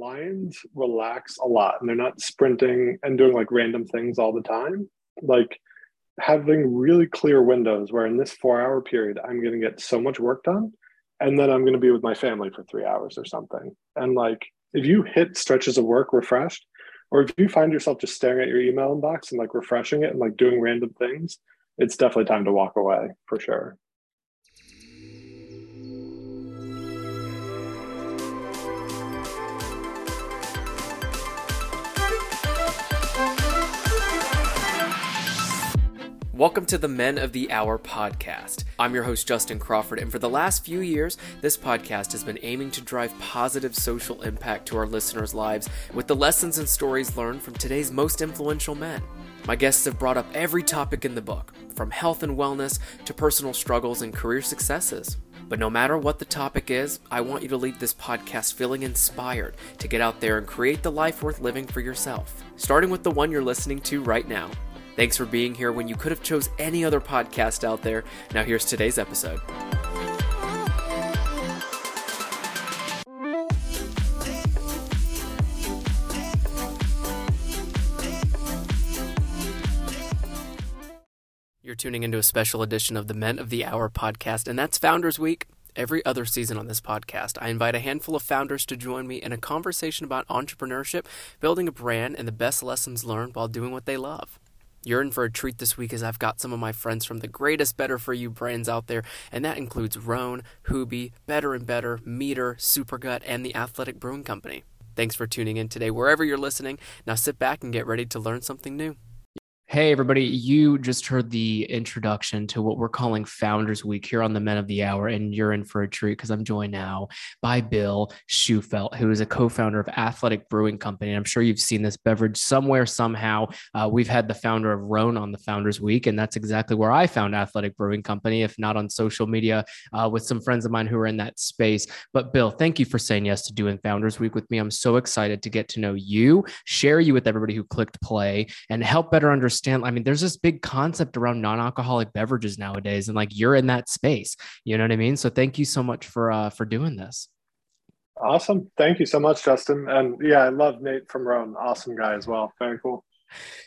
lions relax a lot and they're not sprinting and doing like random things all the time. Like having really clear windows where in this four hour period, I'm going to get so much work done. And then I'm going to be with my family for three hours or something. And like, if you hit stretches of work refreshed, or if you find yourself just staring at your email inbox and like refreshing it and like doing random things, it's definitely time to walk away for sure. Welcome to the Men of the Hour podcast. I'm your host, Justin Crawford, and for the last few years, this podcast has been aiming to drive positive social impact to our listeners' lives with the lessons and stories learned from today's most influential men. My guests have brought up every topic in the book, from health and wellness to personal struggles and career successes. But no matter what the topic is, I want you to leave this podcast feeling inspired to get out there and create the life worth living for yourself, starting with the one you're listening to right now. Thanks for being here when you could have chose any other podcast out there. Now here's today's episode. You're tuning into a special edition of the Men of the Hour podcast, and that's Founders Week. Every other season on this podcast, I invite a handful of founders to join me in a conversation about entrepreneurship, building a brand, and the best lessons learned while doing what they love. You're in for a treat this week as I've got some of my friends from the greatest Better For You brands out there, and that includes Rhone, Hubie, Better and Better, Meater, Supergut, and the Athletic Brewing Company. Thanks for tuning in today, wherever you're listening. Now sit back and get ready to learn something new. Hey, everybody. You just heard the introduction to what we're calling Founders Week here on the Men of the Hour, and you're in for a treat because I'm joined now by Bill Shufelt, who is a co founder of Athletic Brewing Company. And I'm sure you've seen this beverage somewhere, somehow. Uh, we've had the founder of Rhone on the Founders Week, and that's exactly where I found Athletic Brewing Company, if not on social media uh, with some friends of mine who are in that space. But Bill, thank you for saying yes to doing Founders Week with me. I'm so excited to get to know you, share you with everybody who clicked play, and help better understand understand. I mean, there's this big concept around non-alcoholic beverages nowadays, and like you're in that space. You know what I mean? So thank you so much for uh, for doing this. Awesome. Thank you so much, Justin. And yeah, I love Nate from Rhone. Awesome guy as well. Very cool.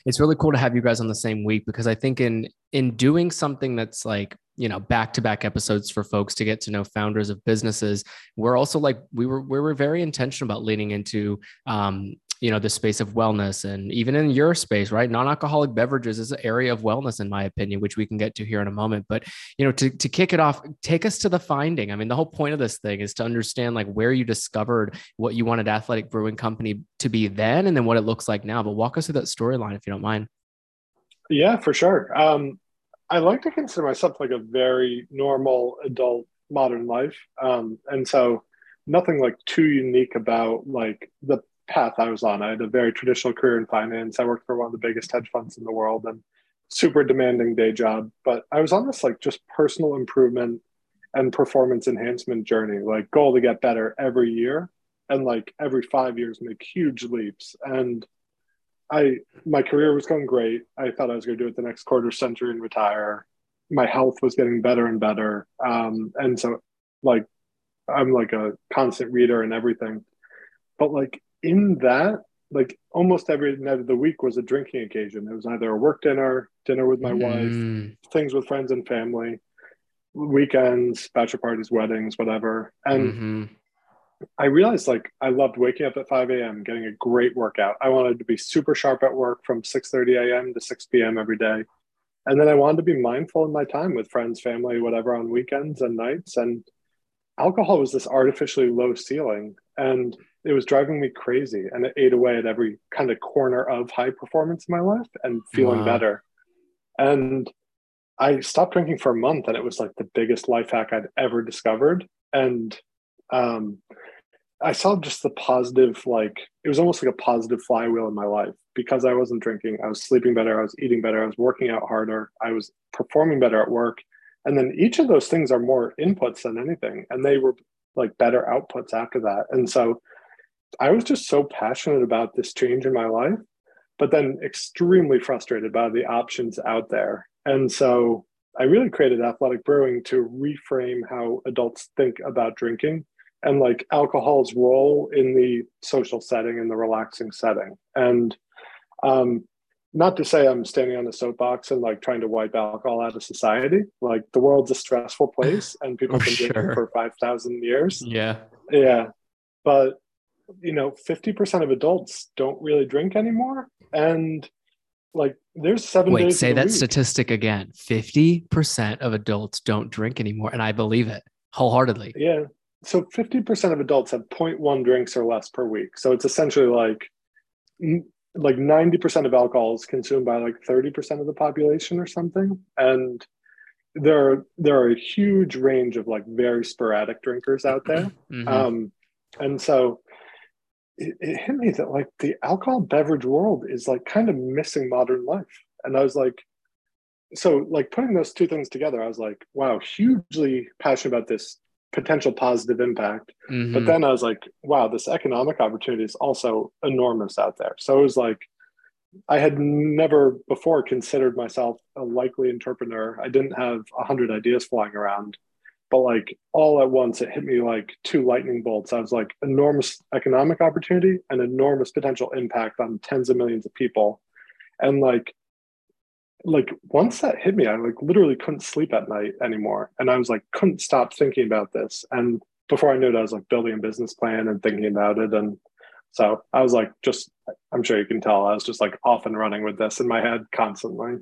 It's really cool to have you guys on the same week because I think in in doing something that's like you know back to back episodes for folks to get to know founders of businesses we're also like we were we were very intentional about leaning into um, you know the space of wellness. And even in your space right non-alcoholic beverages is an area of wellness in my opinion which we can get to here in a moment. But you know to, to kick it off take us to the finding. I mean the whole point of this thing is to understand like where you discovered what you wanted athletic brewing company to be then and then what it looks like now. But walk us through that storyline if you don't mind. Yeah for sure. Um, i like to consider myself like a very normal adult modern life. Um, and so nothing like too unique about like the path I was on. I had a very traditional career in finance. I worked for one of the biggest hedge funds in the world and super demanding day job. But I was on this like just personal improvement and performance enhancement journey, like goal to get better every year and like every five years make huge leaps. And I my career was going great. I thought I was going to do it the next quarter century and retire. My health was getting better and better. Um, and so like I'm like a constant reader and everything. But like in that, like almost every night of the week was a drinking occasion. It was either a work dinner, dinner with my mm. wife, things with friends and family, weekends, bachelor parties, weddings, whatever. And mm-hmm. I realized like I loved waking up at 5 a.m., getting a great workout. I wanted to be super sharp at work from 6:30 a.m. to 6 p.m. every day. And then I wanted to be mindful in my time with friends, family, whatever on weekends and nights. And alcohol was this artificially low ceiling. And it was driving me crazy and it ate away at every kind of corner of high performance in my life and feeling wow. better. And i stopped drinking for a month and it was like the biggest life hack i'd ever discovered. And um, i saw just the positive like it was almost like a positive flywheel in my life. Because i wasn't drinking i was sleeping better i was eating better i was working out harder i was performing better at work. And then each of those things are more inputs than anything and they were like better outputs after that. And so I was just so passionate about this change in my life, but then extremely frustrated by the options out there. And so I really created Athletic Brewing to reframe how adults think about drinking and like alcohol's role in the social setting and the relaxing setting. And um, not to say I'm standing on a soapbox and like trying to wipe alcohol out of society. Like the world's a stressful place and people have been sure. drinking for 5,000 years. Yeah. Yeah. But, you know, 50% of adults don't really drink anymore. And like there's seven Wait, say that week. statistic again. 50% of adults don't drink anymore. And I believe it wholeheartedly. Yeah. So 50% of adults have 0.1 drinks or less per week. So it's essentially like like 90% of alcohol is consumed by like 30% of the population or something and there are there are a huge range of like very sporadic drinkers out there mm-hmm. um, and so it, it, hit me that like the alcohol beverage world is like kind of missing modern life and i was like so like putting those two things together i was like wow hugely passionate about this potential positive impact. Mm-hmm. But then I was like, wow, this economic opportunity is also enormous out there. So it was like, I had never before considered myself a likely entrepreneur. I didn't have a hundred ideas flying around, but like all at once, it hit me like two lightning bolts. I was like, enormous economic opportunity and enormous potential impact on tens of millions of people. And like like once that hit me, I like literally couldn't sleep at night anymore. And I was like, couldn't stop thinking about this. And before I knew it, I was like building a business plan and thinking about it. And so I was like, just, I'm sure you can tell, I was just like off and running with this in my head constantly.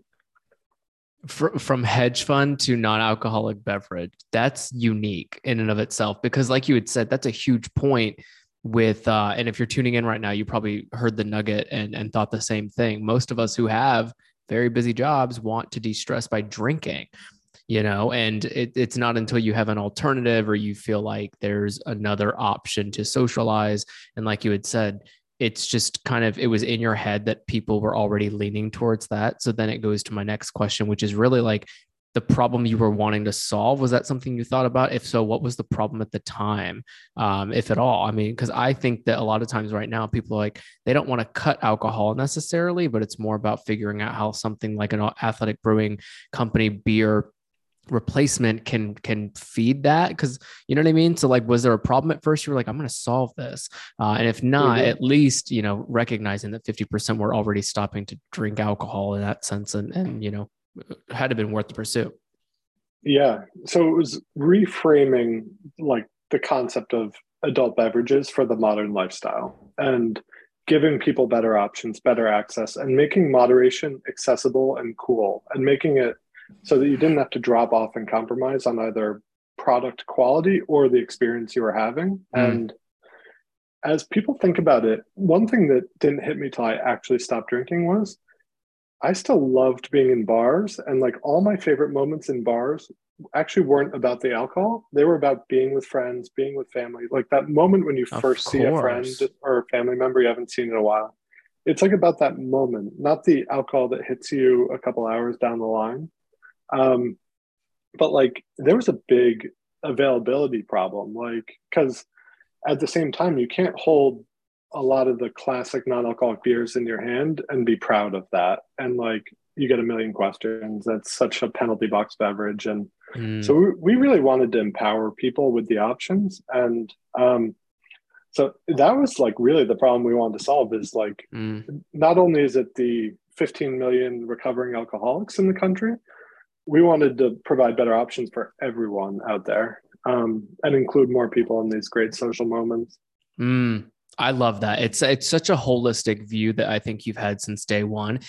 From hedge fund to non-alcoholic beverage, that's unique in and of itself. Because, like you had said, that's a huge point with uh, and if you're tuning in right now you probably heard the nugget and and thought the same thing most of us who have very busy jobs want to de-stress by drinking you know and it, it's not until you have an alternative or you feel like there's another option to socialize and like you had said it's just kind of it was in your head that people were already leaning towards that. So then it goes to my next question which is really like the problem you were wanting to solve. Was that something you thought about? If so what was the problem at the time um, if at all? I mean because i think that a lot of times right now people are like they don't want to cut alcohol necessarily but it's more about figuring out how something like an athletic brewing company beer replacement can can feed that because you know what i mean so like was there a problem at first you were like i'm going to solve this uh, and if not mm-hmm. at least you know recognizing that 50% were already stopping to drink alcohol in that sense and and you know had it been worth the pursuit. Yeah. So it was reframing like the concept of adult beverages for the modern lifestyle and giving people better options, better access, and making moderation accessible and cool and making it so that you didn't have to drop off and compromise on either product quality or the experience you were having. Mm. And as people think about it, one thing that didn't hit me till I actually stopped drinking was I still loved being in bars, and like all my favorite moments in bars actually weren't about the alcohol. They were about being with friends, being with family. Like that moment when you of first course. see a friend or a family member you haven't seen in a while. It's like about that moment, not the alcohol that hits you a couple hours down the line. Um, but like there was a big availability problem, like because at the same time you can't hold a lot of the classic non-alcoholic beers in your hand and be proud of that and like you get a million questions that's such a penalty box beverage and mm. so we, we, really wanted to empower people with the options and um, so that was like really the problem we wanted to solve is like mm. not only is it the 15 million recovering alcoholics in the country we wanted to provide better options for everyone out there um, and include more people in these great social moments mm. I love that. It's it's such a holistic view that I think you've had since day one,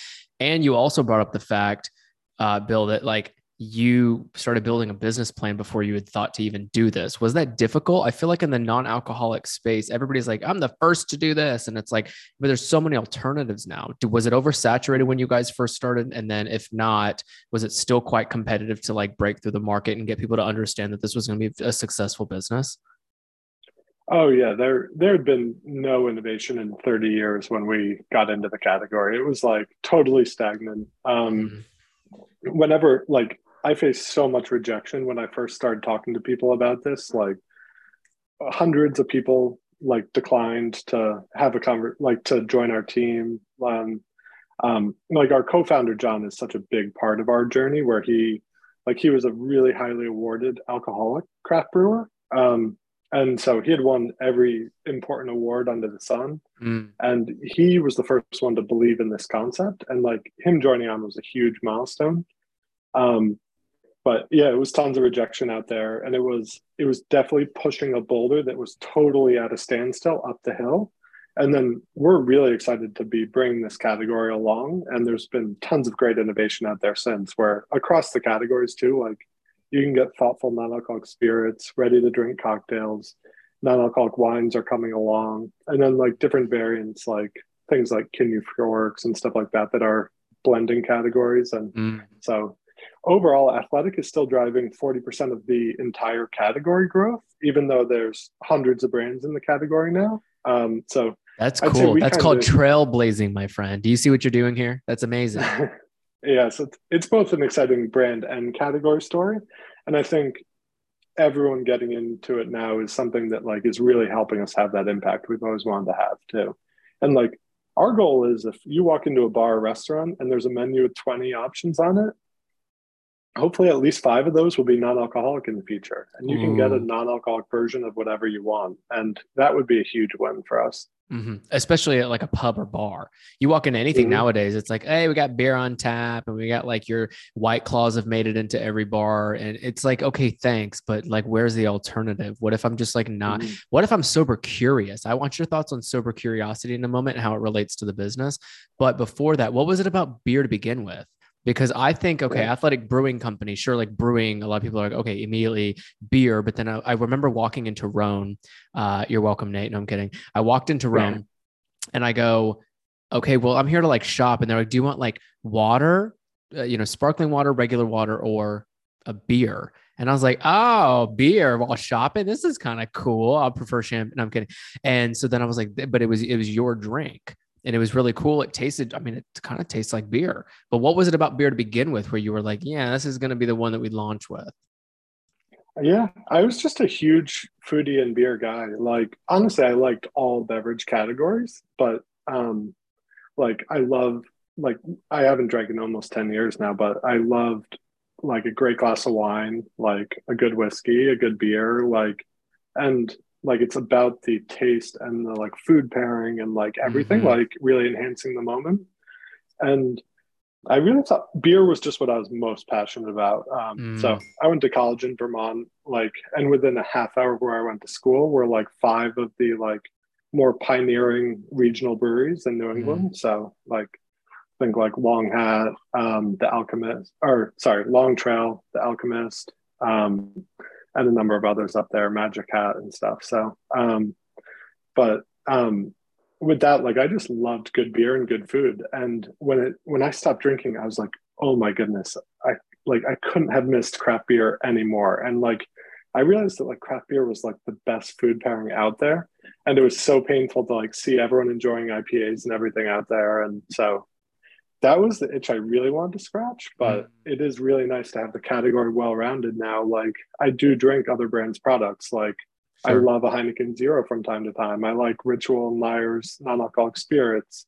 and you also brought up the fact, uh, Bill, that like you started building a business plan before you had thought to even do this. Was that difficult? I feel like in the non-alcoholic space, everybody's like, "I'm the first to do this," and it's like, but there's so many alternatives now. Was it oversaturated when you guys first started? And then, if not, was it still quite competitive to like break through the market and get people to understand that this was going to be a successful business? Oh yeah, there there had been no innovation in 30 years when we got into the category. It was like totally stagnant. Um, mm-hmm. Whenever like I faced so much rejection when I first started talking to people about this, like hundreds of people like declined to have a convert like to join our team. Um, um, like our co-founder John is such a big part of our journey where he like he was a really highly awarded alcoholic craft brewer. Um, and so he had won every important award under the sun Mm. and he was the first one to believe in this concept and like him joining on was a huge milestone um but yeah it was tons of rejection out there. And it was it was definitely pushing a boulder that was totally at a standstill up the hill. And then we're really excited to be bringing this category along. And there's been tons of great innovation out there since where across the categories too like you can get thoughtful non-alcoholic spirits ready to drink cocktails non-alcoholic wines are coming along. And then like different variants like things like kidney works and stuff like that that are blending categories. And Mm. so overall athletic is still driving 40% of the entire category growth even though there's hundreds of brands in the category now um, so That's cool. That's called of- trailblazing, my friend. Do you see what you're doing here? That's amazing. yeah so it's, it's both an exciting brand and category story and i think everyone getting into it now is something that like is really helping us have that impact we've always wanted to have too and like our goal is if you walk into a bar or restaurant and there's a menu with 20 options on it hopefully at least five of those will be non-alcoholic in the future and you can get a non-alcoholic version of whatever you want and that would be a huge win for us hmm Especially at like a pub or bar. You walk into anything Mhm. nowadays, it's like, hey, we got beer on tap and we got like your white claws have made it into every bar. And it's like, okay, thanks. But like, where's the alternative? What if I'm just like not, Mhm. what if I'm sober curious? I want your thoughts on sober curiosity in a moment and how it relates to the business. But before that, what was it about beer to begin with? Because I think, okay, Yeah. athletic brewing company, sure, like brewing, a lot of people are like, okay, immediately beer. But then I, I remember walking into Rhone. Uh, you're welcome, Nate. No, I'm kidding. I walked into. Rhone and I go, okay, well, I'm here to like shop. And they're like, do you want like water, uh, you know, sparkling water, regular water, or a beer? And I was like, oh, beer while shopping. This is kind of cool. I'll prefer champagne. No, I'm kidding. And so then I was like, but it was it was your drink. And it was really cool. It tasted, I mean, it kind of tastes like beer. But what was it about beer to begin with where you were like, yeah, this is going to be the one that we launch with? Yeah, I was just a huge foodie and beer guy. Like honestly, I liked all beverage categories, but um like I love like I haven't drank in almost 10 years now, but I loved like a great glass of wine, like a good whiskey, a good beer, like and like it's about the taste and the like food pairing and like everything, Mhm. like really enhancing the moment. And I really thought beer was just what I was most passionate about. Um, Mm. So I went to college in Vermont, like, and within a half hour of where I went to school were like five of the like more pioneering regional breweries in New Mm. England. So like, think like Long Hat, um, The Alchemist, or sorry, Long Trail, The Alchemist, um, and a number of others up there, Magic Hat and stuff. So, um, but um, with that, like I just loved good beer and good food. And when it when I stopped drinking, I was like, oh my goodness, I like I couldn't have missed craft beer anymore. And like I realized that like craft beer was like the best food pairing out there. And it was so painful to like see everyone enjoying IPAs and everything out there. And so that was the itch I really wanted to scratch. But Mm. it is really nice to have the category well rounded now. Like I do drink other brands' products. Like I love a Heineken Zero from time to time. I like Ritual and Lyre's non-alcoholic spirits,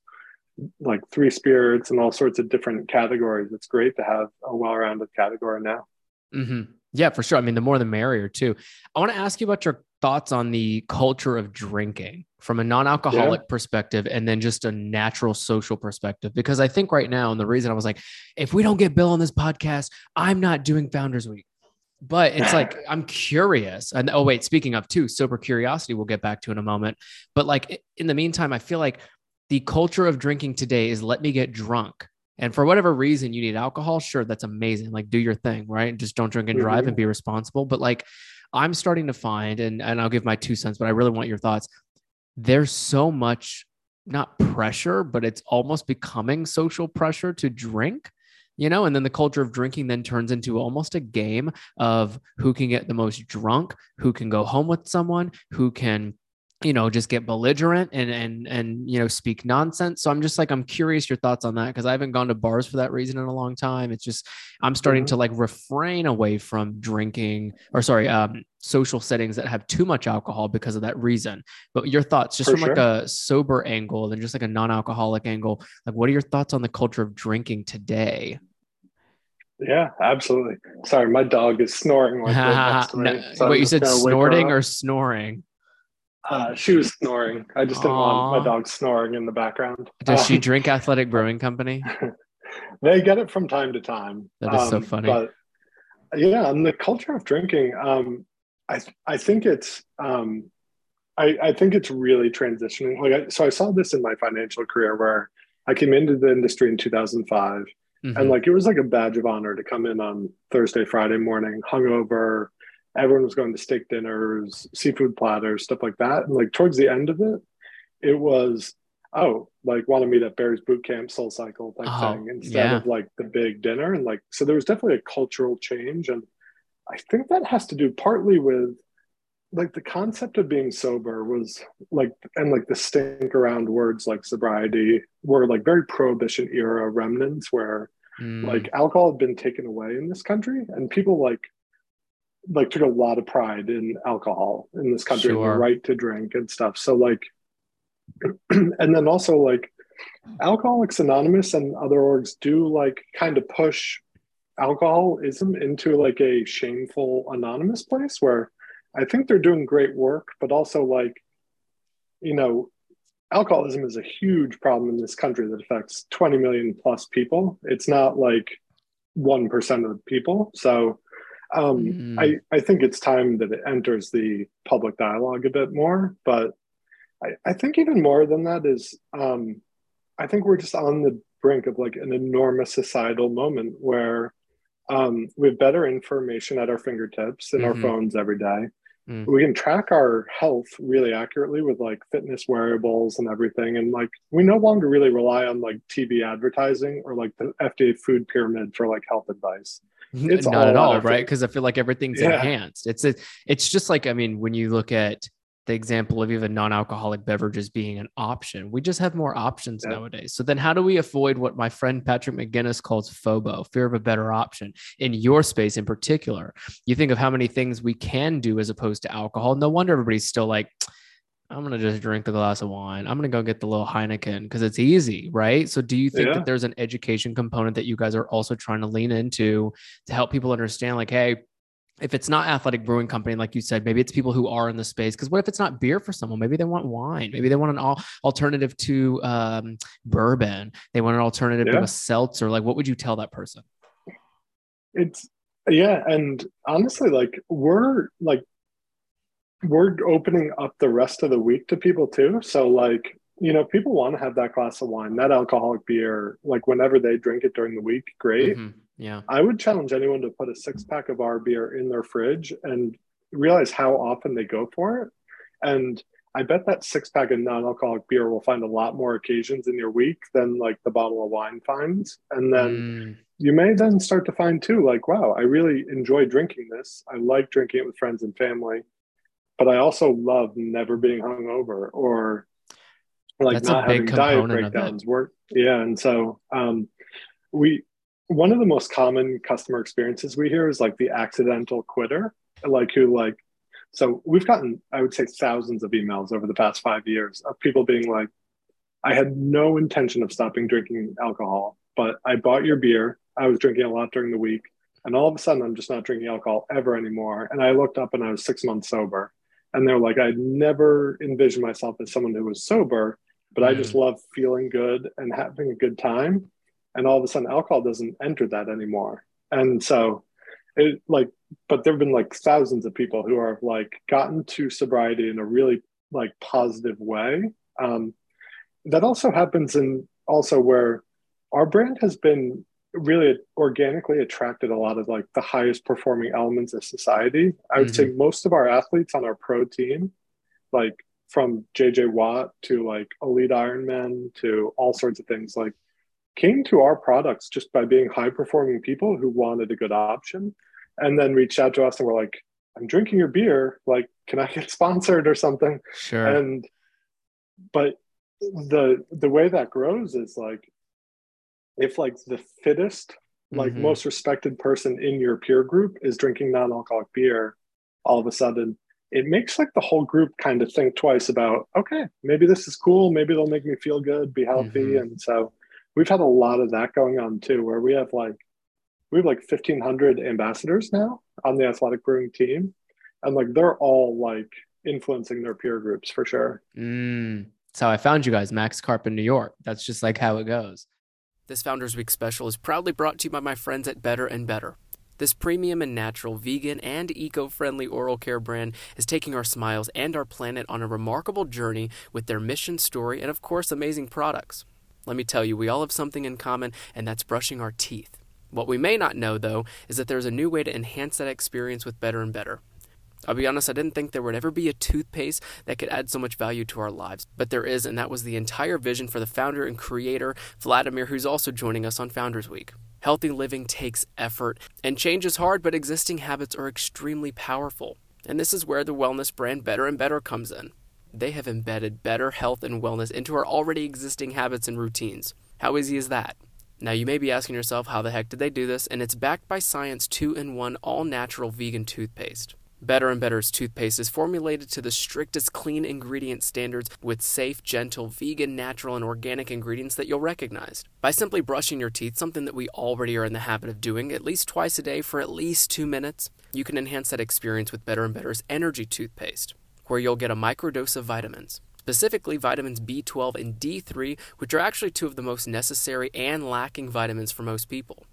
like three spirits and all sorts of different categories. It's great to have a well-rounded category now. hmm Yeah, for sure. I mean, the more the merrier, too. I want to ask you about your thoughts on the culture of drinking from a non alcoholic perspective and then just a natural social perspective. Because I think right now, and the reason I was like, if we don't get Bill on this podcast, I'm not doing Founders Week. But it's like, I'm curious. And oh, wait, speaking of too, sober curiosity, we'll get back to in a moment. But like in the meantime, I feel like the culture of drinking today is let me get drunk. And for whatever reason you need alcohol, sure, that's amazing. Like do your thing, right? Just don't drink and drive Mhm. and be responsible. But like I'm starting to find, and, and I'll give my two cents, but I really want your thoughts. There's so much, not pressure, but it's almost becoming social pressure to drink, you know? And then the culture of drinking then turns into almost a game of who can get the most drunk, who can go home with someone, who can you know just get belligerent and and and you know speak nonsense so i'm just like i'm curious your thoughts on that because i haven't gone to bars for that reason in a long time it's just i'm starting Mhm. to like refrain away from drinking or sorry um social settings that have too much alcohol because of that reason but your thoughts just For from like a sober angle and just like a non-alcoholic angle like what are your thoughts on the culture of drinking today Yeah, absolutely. Sorry, my dog is snoring like me. no, so wait, you said snorting or snoring? Uh, she was snoring. I just didn't Aww. want my dog snoring in the background. Does um, she drink Athletic Brewing Company? they get it from time to time. That is um, so funny. But yeah, and the culture of drinking, um, I I think it's um, I, I think it's really transitioning. Like, I, so I saw this in my financial career where I came into the industry in 2005, mm-hmm. and like it was like a badge of honor to come in on Thursday, Friday morning, hungover. Everyone was going to steak dinners, seafood platters, stuff like that. And like towards the end of it, it was oh, like want to meet at Barry's Boot Camp Soul Cycle type oh, thing instead yeah. of like the big dinner. And like so there was definitely a cultural change. And I think that has to do partly with like the concept of being sober was like and like the stink around words like sobriety were like very prohibition era remnants where mm. like alcohol had been taken away in this country and people like like took a lot of pride in alcohol in this country sure. the right to drink and stuff so like and then also like alcoholics anonymous and other orgs do like kind of push alcoholism into like a shameful anonymous place where I think they're doing great work, but also like, you know, alcoholism is a huge problem in this country that affects 20 million plus people. It's not like 1% of the people. So um, mm. I, I think it's time that it enters the public dialogue a bit more. But I, I think even more than that is um, I think we're just on the brink of like an enormous societal moment where um, we have better information at our fingertips in mm-hmm. our phones every day. Mm. We can track our health really accurately with like fitness wearables and everything. And like we no longer really rely on like TV advertising or like the FDA food pyramid for like health advice. It's not at all, right? Because I feel like everything's yeah. enhanced. It's a, it's just like I mean, when you look at the example of even non-alcoholic beverages being an option. We just have more options yeah. nowadays. So then how do we avoid what my friend Patrick McGinnis calls FOBO, fear of a better option in your space in particular? You think of how many things we can do as opposed to alcohol. No wonder everybody's still like, I'm going to just drink the glass of wine. I'm going to go get the little Heineken because it's easy, right? So, do you think yeah. that there's an education component that you guys are also trying to lean into to help people understand, like, hey, if it's not athletic brewing company like you said maybe it's people who are in the space because what if it's not beer for someone maybe they want wine maybe they want an all alternative to um, bourbon they want an alternative yeah. to a seltzer like what would you tell that person it's yeah and honestly like we're like we're opening up the rest of the week to people too so like you know people want to have that glass of wine that alcoholic beer like whenever they drink it during the week great mm-hmm yeah. I would challenge anyone to put a six pack of our beer in their fridge and realize how often they go for it. And I bet that six pack of non alcoholic beer will find a lot more occasions in your week than like the bottle of wine finds. And then mm. you may then start to find too, like, wow, I really enjoy drinking this. I like drinking it with friends and family, but I also love never being hungover or like That's not having diet breakdowns. Work. Yeah. And so um, we, one of the most common customer experiences we hear is like the accidental quitter, like who like so we've gotten I would say thousands of emails over the past 5 years of people being like I had no intention of stopping drinking alcohol, but I bought your beer. I was drinking a lot during the week, and all of a sudden I'm just not drinking alcohol ever anymore. And I looked up and I was 6 months sober. And they're like I'd never envisioned myself as someone who was sober, but mm. I just mm. love feeling good and having a good time and all of a sudden alcohol doesn't enter that anymore and so it like but there have been like thousands of people who are like gotten to sobriety in a really like positive way um, that also happens in also where our brand has been really organically attracted a lot of like the highest performing elements of society. I would mm-hmm. say most of our athletes on our pro team like from jj watt to like elite ironman to all sorts of things like came to our products just by being high performing people who wanted a good option and then reached out to us and were like i'm drinking your beer. Like can i get sponsored or something? Sure. And but the the way that grows is like if like the fittest like mm-hmm. most respected person in your peer group is drinking non-alcoholic beer all of a sudden it makes like the whole group kind of think twice about okay maybe this is cool maybe they'll make me feel good be healthy mm-hmm. and so we've had a lot of that going on too, where we have like we have like 1500 ambassadors now on the athletic brewing team and like they're all like influencing their peer groups for sure mm, that's how i found you guys max carp in new york that's just like how it goes this founders week special is proudly brought to you by my friends at better and better this premium and natural, vegan, and eco friendly oral care brand is taking our smiles and our planet on a remarkable journey with their mission story and, of course, amazing products. Let me tell you, we all have something in common, and that's brushing our teeth. What we may not know, though, is that there's a new way to enhance that experience with Better and Better. I'll be honest, I didn't think there would ever be a toothpaste that could add so much value to our lives, but there is, and that was the entire vision for the founder and creator, Vladimir, who's also joining us on Founders Week. Healthy living takes effort, and change is hard, but existing habits are extremely powerful. And this is where the wellness brand Better and Better comes in. They have embedded better health and wellness into our already existing habits and routines. How easy is that? Now, you may be asking yourself, how the heck did they do this? And it's backed by Science 2 in 1 all natural vegan toothpaste. Better and Better's toothpaste is formulated to the strictest clean ingredient standards with safe, gentle, vegan, natural, and organic ingredients that you'll recognize. By simply brushing your teeth, something that we already are in the habit of doing at least twice a day for at least two minutes, you can enhance that experience with Better and Better's energy toothpaste, where you'll get a microdose of vitamins specifically vitamins B12 and D3, which are actually two of the most necessary and lacking vitamins for most people.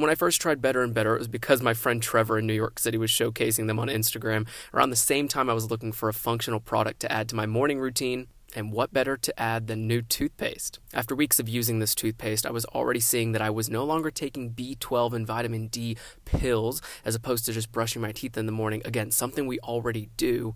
When I first tried Better and Better, it was because my friend Trevor in New York City was showcasing them on Instagram around the same time I was looking for a functional product to add to my morning routine. And what better to add than new toothpaste? After weeks of using this toothpaste, I was already seeing that I was no longer taking B12 and vitamin D pills as opposed to just brushing my teeth in the morning. Again, something we already do,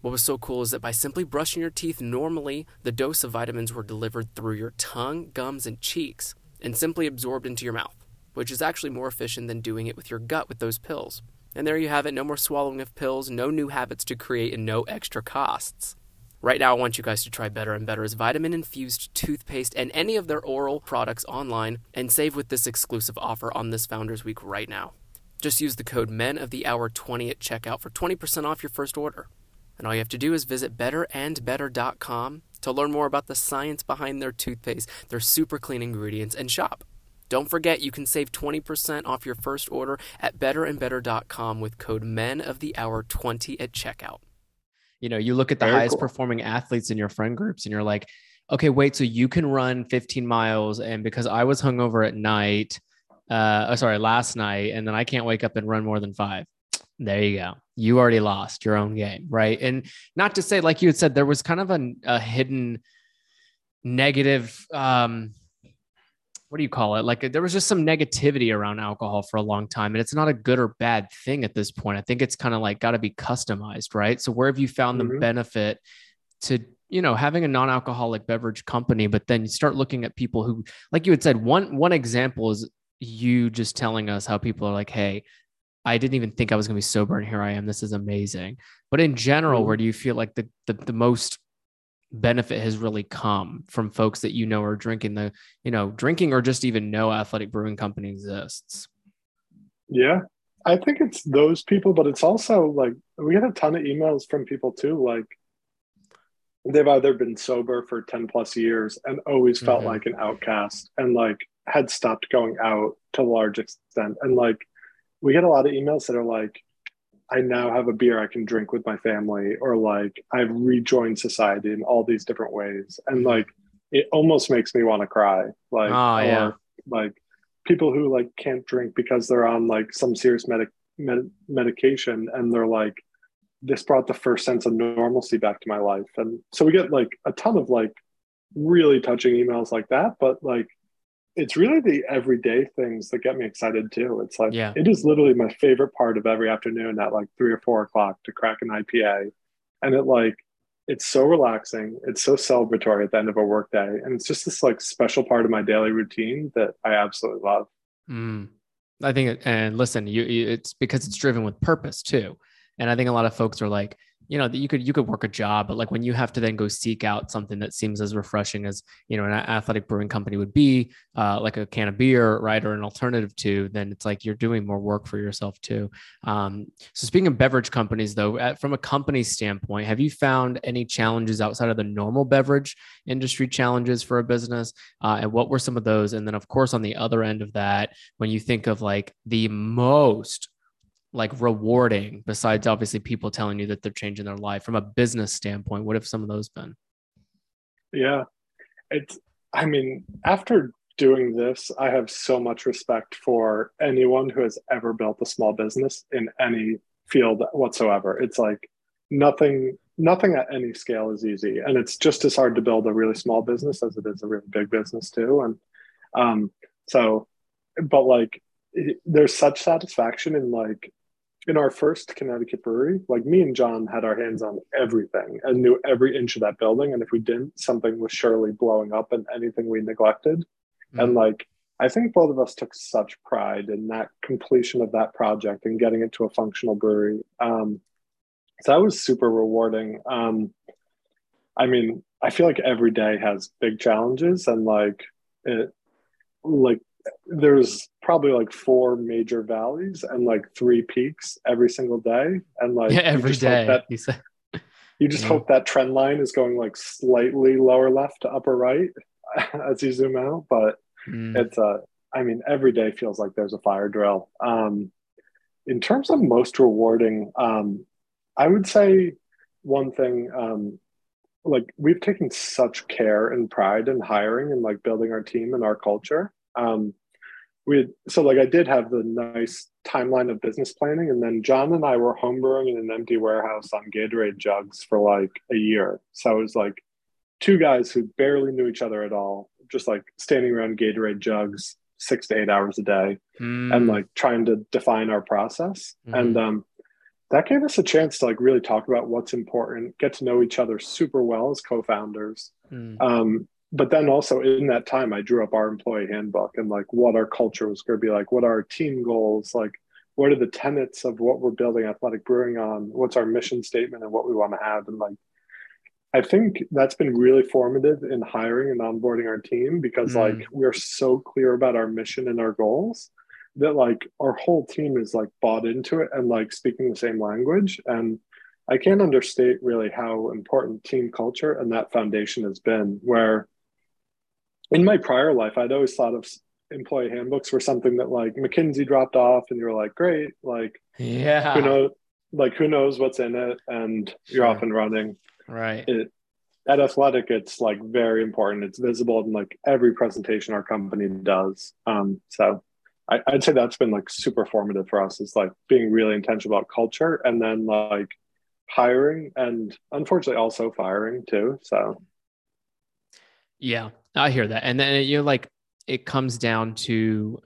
what was so cool is that by simply brushing your teeth normally, the dose of vitamins were delivered through your tongue, gums, and cheeks and simply absorbed into your mouth, which is actually more efficient than doing it with your gut with those pills. And there you have it no more swallowing of pills, no new habits to create, and no extra costs. Right now, I want you guys to try Better and Better's vitamin infused toothpaste and any of their oral products online and save with this exclusive offer on this Founders Week right now. Just use the code MEN of the Hour 20 at checkout for 20% off your first order. And all you have to do is visit betterandbetter.com to learn more about the science behind their toothpaste, their super clean ingredients, and shop. Don't forget you can save 20% off your first order at betterandbetter.com with code men of the hour 20 at checkout. You know, you look at the Very highest cool. performing athletes in your friend groups and you're like, okay, wait, so you can run 15 miles. And because I was hungover at night, uh, oh, sorry, last night, and then I can't wake up and run more than five. There you go. You already lost your own game, right? And not to say, like you had said, there was kind of a, a hidden negative. Um, what do you call it? Like there was just some negativity around alcohol for a long time, and it's not a good or bad thing at this point. I think it's kind of like got to be customized, right? So where have you found mm-hmm. the benefit to you know having a non-alcoholic beverage company but then you start looking at people who like you had said one one example is you just telling us how people are like hey I didn't even think I was going to be sober, and here I am. This is amazing. But in general, where mm. do you feel like the, the the most benefit has really come from folks that you know are drinking the you know drinking or just even know athletic brewing company exists? Yeah, I think it's those people, but it's also like we get a ton of emails from people too, like they've either been sober for 10 plus years and always felt mm-hmm. like an outcast and like had stopped going out to a large extent and like we get a lot of emails that are like, I now have a beer I can drink with my family, or like I've rejoined society in all these different ways. And mm-hmm. like it almost makes me want to cry. Like, oh, yeah. like people who like can't drink because they're on like some serious medic med- medication and they're like, this brought the first sense of normalcy back to my life. And so we get like a ton of like really touching emails like that, but like it's really the everyday things that get me excited too. It's like yeah. it is literally my favorite part of every afternoon at like three or four o'clock to crack an IPA. And it like it's so relaxing, it's so celebratory at the end of a workday. And it's just this like special part of my daily routine that I absolutely love. Mm. I think and listen, you it's because it's driven with purpose too. And I think a lot of folks are like, you know that you could you could work a job but like when you have to then go seek out something that seems as refreshing as you know an athletic brewing company would be uh, like a can of beer right or an alternative to then it's like you're doing more work for yourself too. Um, so speaking of beverage companies though at, from a company standpoint have you found any challenges outside of the normal beverage industry challenges for a business? Uh, and what were some of those? And then of course on the other end of that when you think of like the most like rewarding besides obviously people telling you that they're changing their life. From a business standpoint what have some of those been? Yeah. It's i mean after doing this i have so much respect for anyone who has ever built a small business in any field whatsoever. It's like nothing nothing at any scale is easy and it's just as hard to build a really small business as it is a really big business too and um so but like there's such satisfaction in like in our first Connecticut brewery, like me and John had our hands on everything and knew every inch of that building. And if we didn't, something was surely blowing up and anything we neglected. Mm-hmm. And like, I think both of us took such pride in that completion of that project and getting it to a functional brewery. Um, so that was super rewarding. Um, I mean, I feel like every day has big challenges and like it, like there's probably like four major valleys and like three peaks every single day. And like yeah, every day that, you, you just yeah. hope that trend line is going like slightly lower left to upper right as you zoom out. But mm. it's uh i mean every day feels like there's a fire drill. Um in terms of most rewarding um i would say one thing um like we've taken such care and pride in hiring and like building our team and our culture um, we had, so like I did have the nice timeline of business planning, and then John and I were homebrewing in an empty warehouse on Gatorade jugs for like a year. So it was like two guys who barely knew each other at all, just like standing around Gatorade jugs six to eight hours a day, mm. and like trying to define our process. Mm. And um, that gave us a chance to like really talk about what's important, get to know each other super well as co-founders. Mm. Um, but then also in that time i drew up our employee handbook and like what our culture was going to be like what are our team goals like what are the tenets of what we're building athletic brewing on what's our mission statement and what we want to have and like i think that's been really formative in hiring and onboarding our team because mm. like we're so clear about our mission and our goals that like our whole team is like bought into it and like speaking the same language and i can't understate really how important team culture and that foundation has been where in my prior life, I'd always thought of employee handbooks were something that like McKinsey dropped off, and you're like, great, like yeah, who knows, like who knows what's in it, and you're sure. off and running. Right. It, at Athletic, it's like very important. It's visible in like every presentation our company does. Um, so I, I'd say that's been like super formative for us. Is like being really intentional about culture, and then like hiring, and unfortunately also firing too. So yeah, I hear that. And then you're like, it comes down to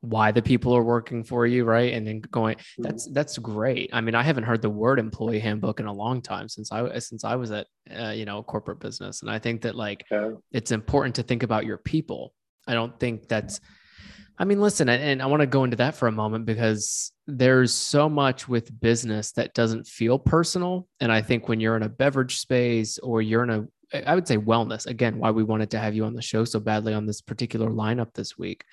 why the people are working for you, right? And then going, mm-hmm. that's that's great. I mean, I haven't heard the word employee handbook in a long time since I since I was at uh, you know corporate business, and I think that like it's important to think about your people. I don't think that's. I mean, listen, and I want to go into that for a moment because there's so much with business that doesn't feel personal. And I think when you're in a beverage space or you're in a I would say wellness. Again, why we wanted to have you on the show so badly on this particular lineup this week.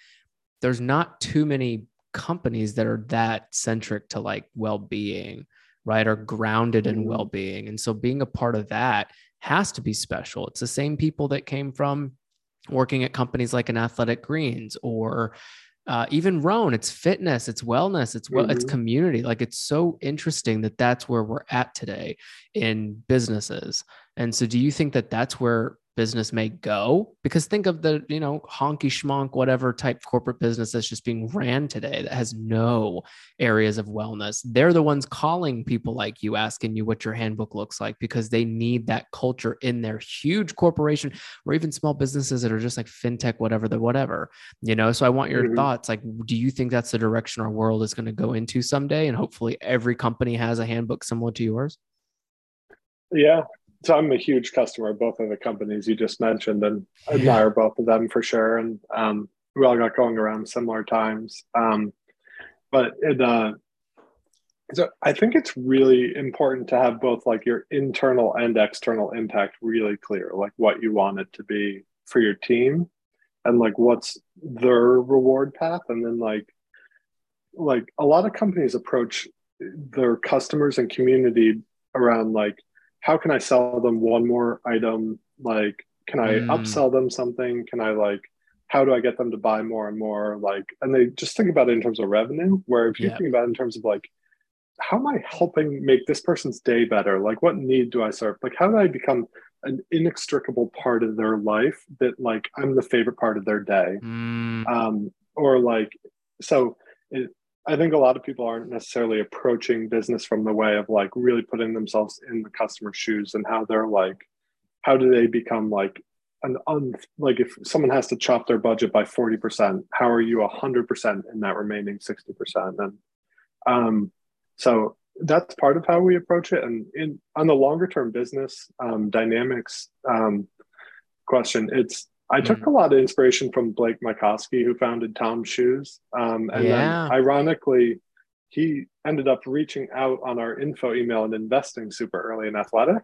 There's not too many companies that are that centric to like well-being, right? Or grounded in mm-hmm. well-being. And so being a part of that has to be special. It's the same people that came from working at companies like an Athletic Greens or uh, even Rhone, it's fitness, it's wellness, it's well, mm-hmm. it's community. Like it's so interesting that that's where we're at today in businesses. And so, do you think that that's where business may go? Because think of the you know honky schmonk whatever type corporate business that's just being ran today that has no areas of wellness. They're the ones calling people like you asking you what your handbook looks like because they need that culture in their huge corporation or even small businesses that are just like fintech whatever the whatever you know? So i want your mm-hmm. thoughts. Like do you think that's the direction our world is going to go into someday? And hopefully every company has a handbook similar to yours? Yeah so I'm a huge customer of both of the companies you just mentioned and admire both of them for sure. And um, we all got going around similar times. Um, but it, uh, So I think it's really important to have both like your internal and external impact really clear, like what you want it to be for your team and like what's their reward path and then like like a lot of companies approach their customers and community around like how can I sell them one more item like can I mm. upsell them something can I like how do I get them to buy more and more like and they just think about it in terms of revenue where if you think about it in terms of like how am I helping make this person's day better like what need do I serve like how do I become an inextricable part of their life that like I'm the favorite part of their day. Mm. Um, or like, so it, I think a lot of people aren't necessarily approaching business from the way of like really putting themselves in the customer's shoes and how they're like, how do they become like an un, like if someone has to chop their budget by 40%, how are you 100% in that remaining 60%? And um, so that's part of how we approach it. And in on the longer term business um, dynamics um, question, it's I took mm. a lot of inspiration from Blake Mycoskie, who founded Tom's Shoes, um, and yeah. then ironically, he ended up reaching out on our info email and investing super early in athletic,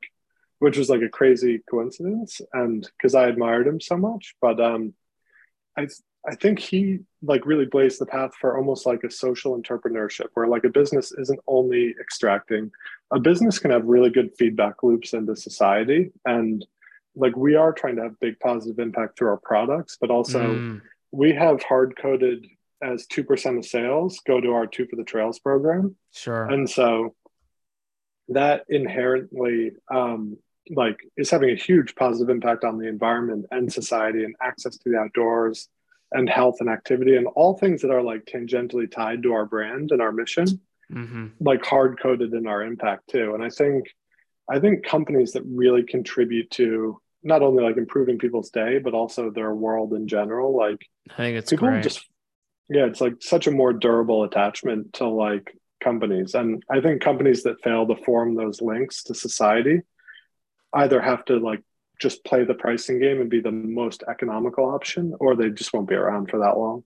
which was like a crazy coincidence, and because I admired him so much. But um, I I think he like really blazed the path for almost like a social entrepreneurship where like a business isn't only extracting a business can have really good feedback loops into society and like we are trying to have big positive impact through our products but also mm. we have hard coded as 2% of sales go to our two for the trails program sure and so that inherently um like is having a huge positive impact on the environment and society and access to the outdoors and health and activity and all things that are like tangentially tied to our brand and our mission mm-hmm. like hard coded in our impact too and i think i think companies that really contribute to not only like improving people's day but also their world in general like i think it's people great. just yeah it's like such a more durable attachment to like companies and i think companies that fail to form those links to society either have to like just play the pricing game and be the most economical option, or they just won't be around for that long.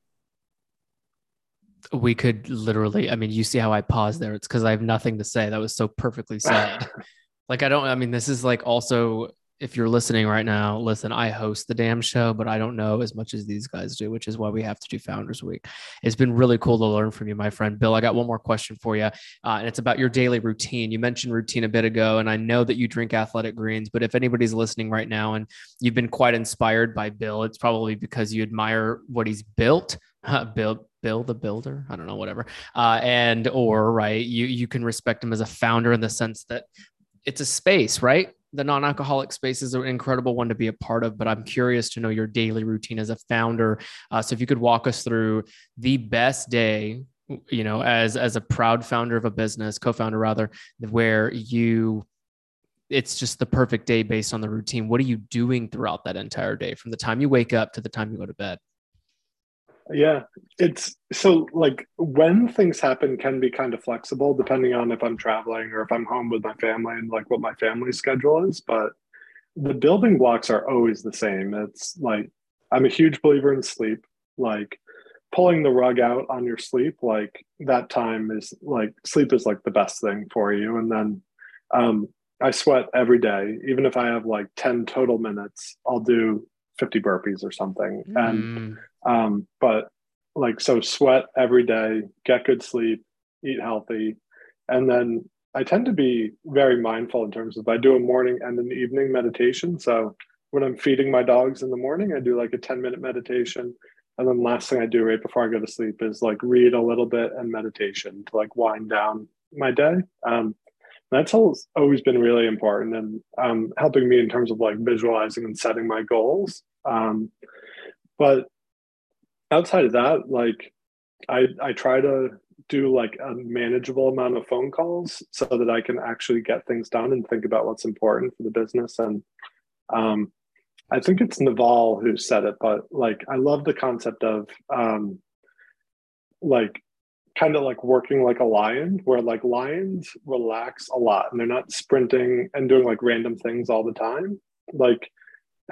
We could literally, I mean, you see how I pause there. It's because I have nothing to say. That was so perfectly said. like, I don't, I mean, this is like also if you're listening right now, listen, I host the damn show, but I don't know as much as these guys do, which is why we have to do Founders Week. It's been really cool to learn from you, my friend. Bill, I got one more question for you, uh, and it's about your daily routine. You mentioned routine a bit ago, and I know that you drink athletic greens, but if anybody's listening right now and you've been quite inspired by Bill, it's probably because you admire what he's built. Uh, Bill, Bill the Builder, I don't know, whatever, uh, and or right, you you can respect him as a founder in the sense that it's a space, right? The non-alcoholic space is an incredible one to be a part of but i'm curious to know your daily routine as a founder. Uh, so if you could walk us through the best day you know as as a proud founder of a business co-founder rather where you it's just the perfect day based on the routine. What are you doing throughout that entire day from the time you wake up to the time you go to bed yeah, it's so like when things happen can be kind of flexible depending on if I'm traveling or if I'm home with my family and like what my family schedule is. But the building blocks are always the same. It's like I'm a huge believer in sleep. Like pulling the rug out on your sleep, like that time is like sleep is like the best thing for you. And then um, I sweat every day, even if I have like 10 total minutes, I'll do 50 burpees or something. Mm. And um, but like so sweat every day, get good sleep, eat healthy. And then I tend to be very mindful in terms of I do a morning and an evening meditation. So when I'm feeding my dogs in the morning, I do like a 10 minute meditation. And then last thing I do right before I go to sleep is like read a little bit and meditation to like wind down my day. Um, that's always been really important and um, helping me in terms of like visualizing and setting my goals. Um, but outside of that, like I I try to do like a manageable amount of phone calls so that I can actually get things done and think about what's important for the business. And um, I think it's Naval who said it, but like I love the concept of um, like kind of like working like a lion, where like lions relax a lot and they're not sprinting and doing like random things all the time. Like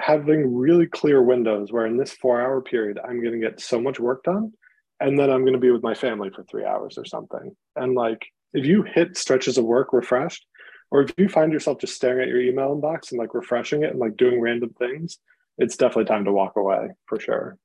having really clear windows where in this four hour period i'm going to get so much work done and then i'm going to be with my family for three hours or something and like if you hit stretches of work refreshed, or if you find yourself just staring at your email inbox and like refreshing it and like doing random things, it's definitely time to walk away for sure.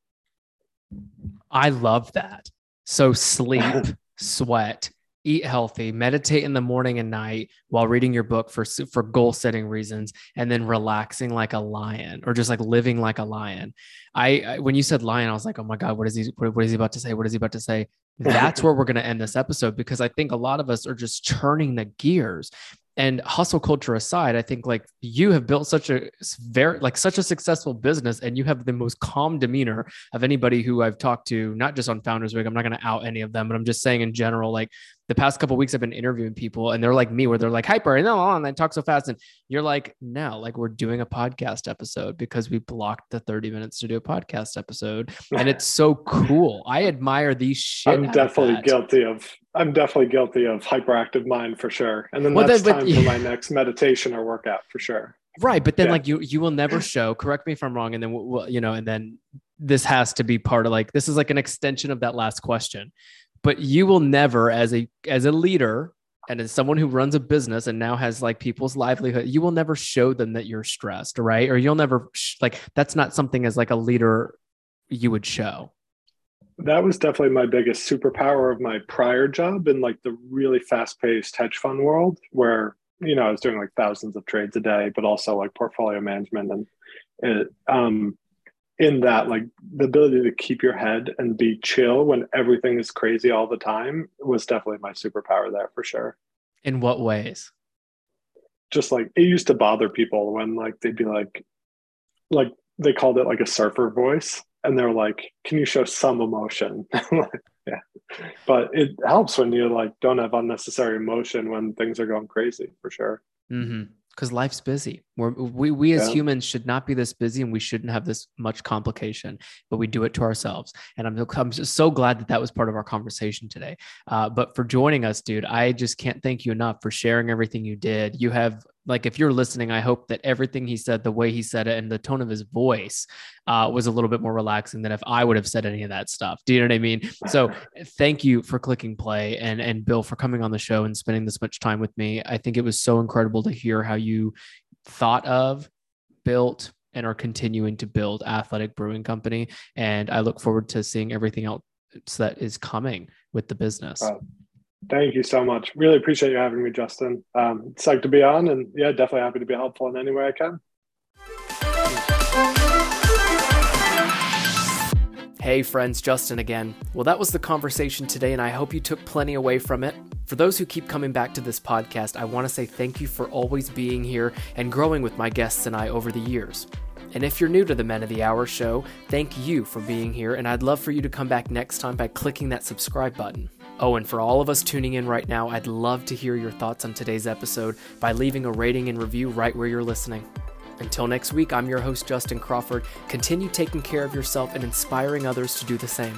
I love that. So sleep, sweat, eat healthy, meditate in the morning and night while reading your book for for goal setting reasons, and then relaxing like a lion or just like living like a lion. I, I when you said lion, I was like, oh my god, what is he? What, what is he about to say? What is he about to say? That's where we're going to end this episode because I think a lot of us are just churning the gears and hustle culture aside i think like you have built such a very like such a successful business and you have the most calm demeanor of anybody who i've talked to not just on founders week i'm not going to out any of them but i'm just saying in general like the past couple weeks I've been interviewing people and they're like me where they're like hyper and no and they talk so fast and you're like no like we're doing a podcast episode because we blocked the 30 minutes to do a podcast episode and it's so cool. I admire these shit. I'm definitely of guilty of I'm definitely guilty of hyperactive mind for sure. And then well, that's then, but, time yeah. for my next meditation or workout for sure. Right, but then yeah. like you you will never show. Correct me if I'm wrong, and then we'll, you know, and then this has to be part of like this is like an extension of that last question but you will never as a as a leader and as someone who runs a business and now has like people's livelihood you will never show them that you're stressed right? Or you'll never sh- like that's not something as like a leader you would show. That was definitely my biggest superpower of my prior job in like the really fast-paced hedge fund world where you know i was doing like thousands of trades a day but also like portfolio management and it, um, in that like the ability to keep your head and be chill when everything is crazy all the time was definitely my superpower there for sure. In what ways? Just like it used to bother people when like they'd be like like they called it like a surfer voice and they're like can you show some emotion? Yeah. But it helps when you like don't have unnecessary emotion when things are going crazy for sure. Mm-hmm because life's busy. We're, we we as yeah. humans should not be this busy, and we shouldn't have this much complication. But we do it to ourselves, and I'm I'm just so glad that that was part of our conversation today. Uh, but for joining us, dude, I just can't thank you enough for sharing everything you did. You have like if you're listening, I hope that everything he said, the way he said it, and the tone of his voice uh, was a little bit more relaxing than if I would have said any of that stuff. Do you know what I mean? So thank you for clicking play and and Bill for coming on the show and spending this much time with me. I think it was so incredible to hear how you thought of, built, and are continuing to build Athletic Brewing Company. And I look forward to seeing everything else that is coming with the business. Thank you so much. Really appreciate you having me, Justin. Um, psyched to be on, and yeah, definitely happy to be helpful in any way I can. Hey friends, Justin again. Well, that was the conversation today, and I hope you took plenty away from it. For those who keep coming back to this podcast, I want to say thank you for always being here and growing with my guests and I over the years. And if you're new to the Men of the Hour show, thank you for being here, and I'd love for you to come back next time by clicking that subscribe button. Oh, and for all of us tuning in right now, I'd love to hear your thoughts on today's episode by leaving a rating and review right where you're listening. Until next week, I'm your host, Justin Crawford. Continue taking care of yourself and inspiring others to do the same.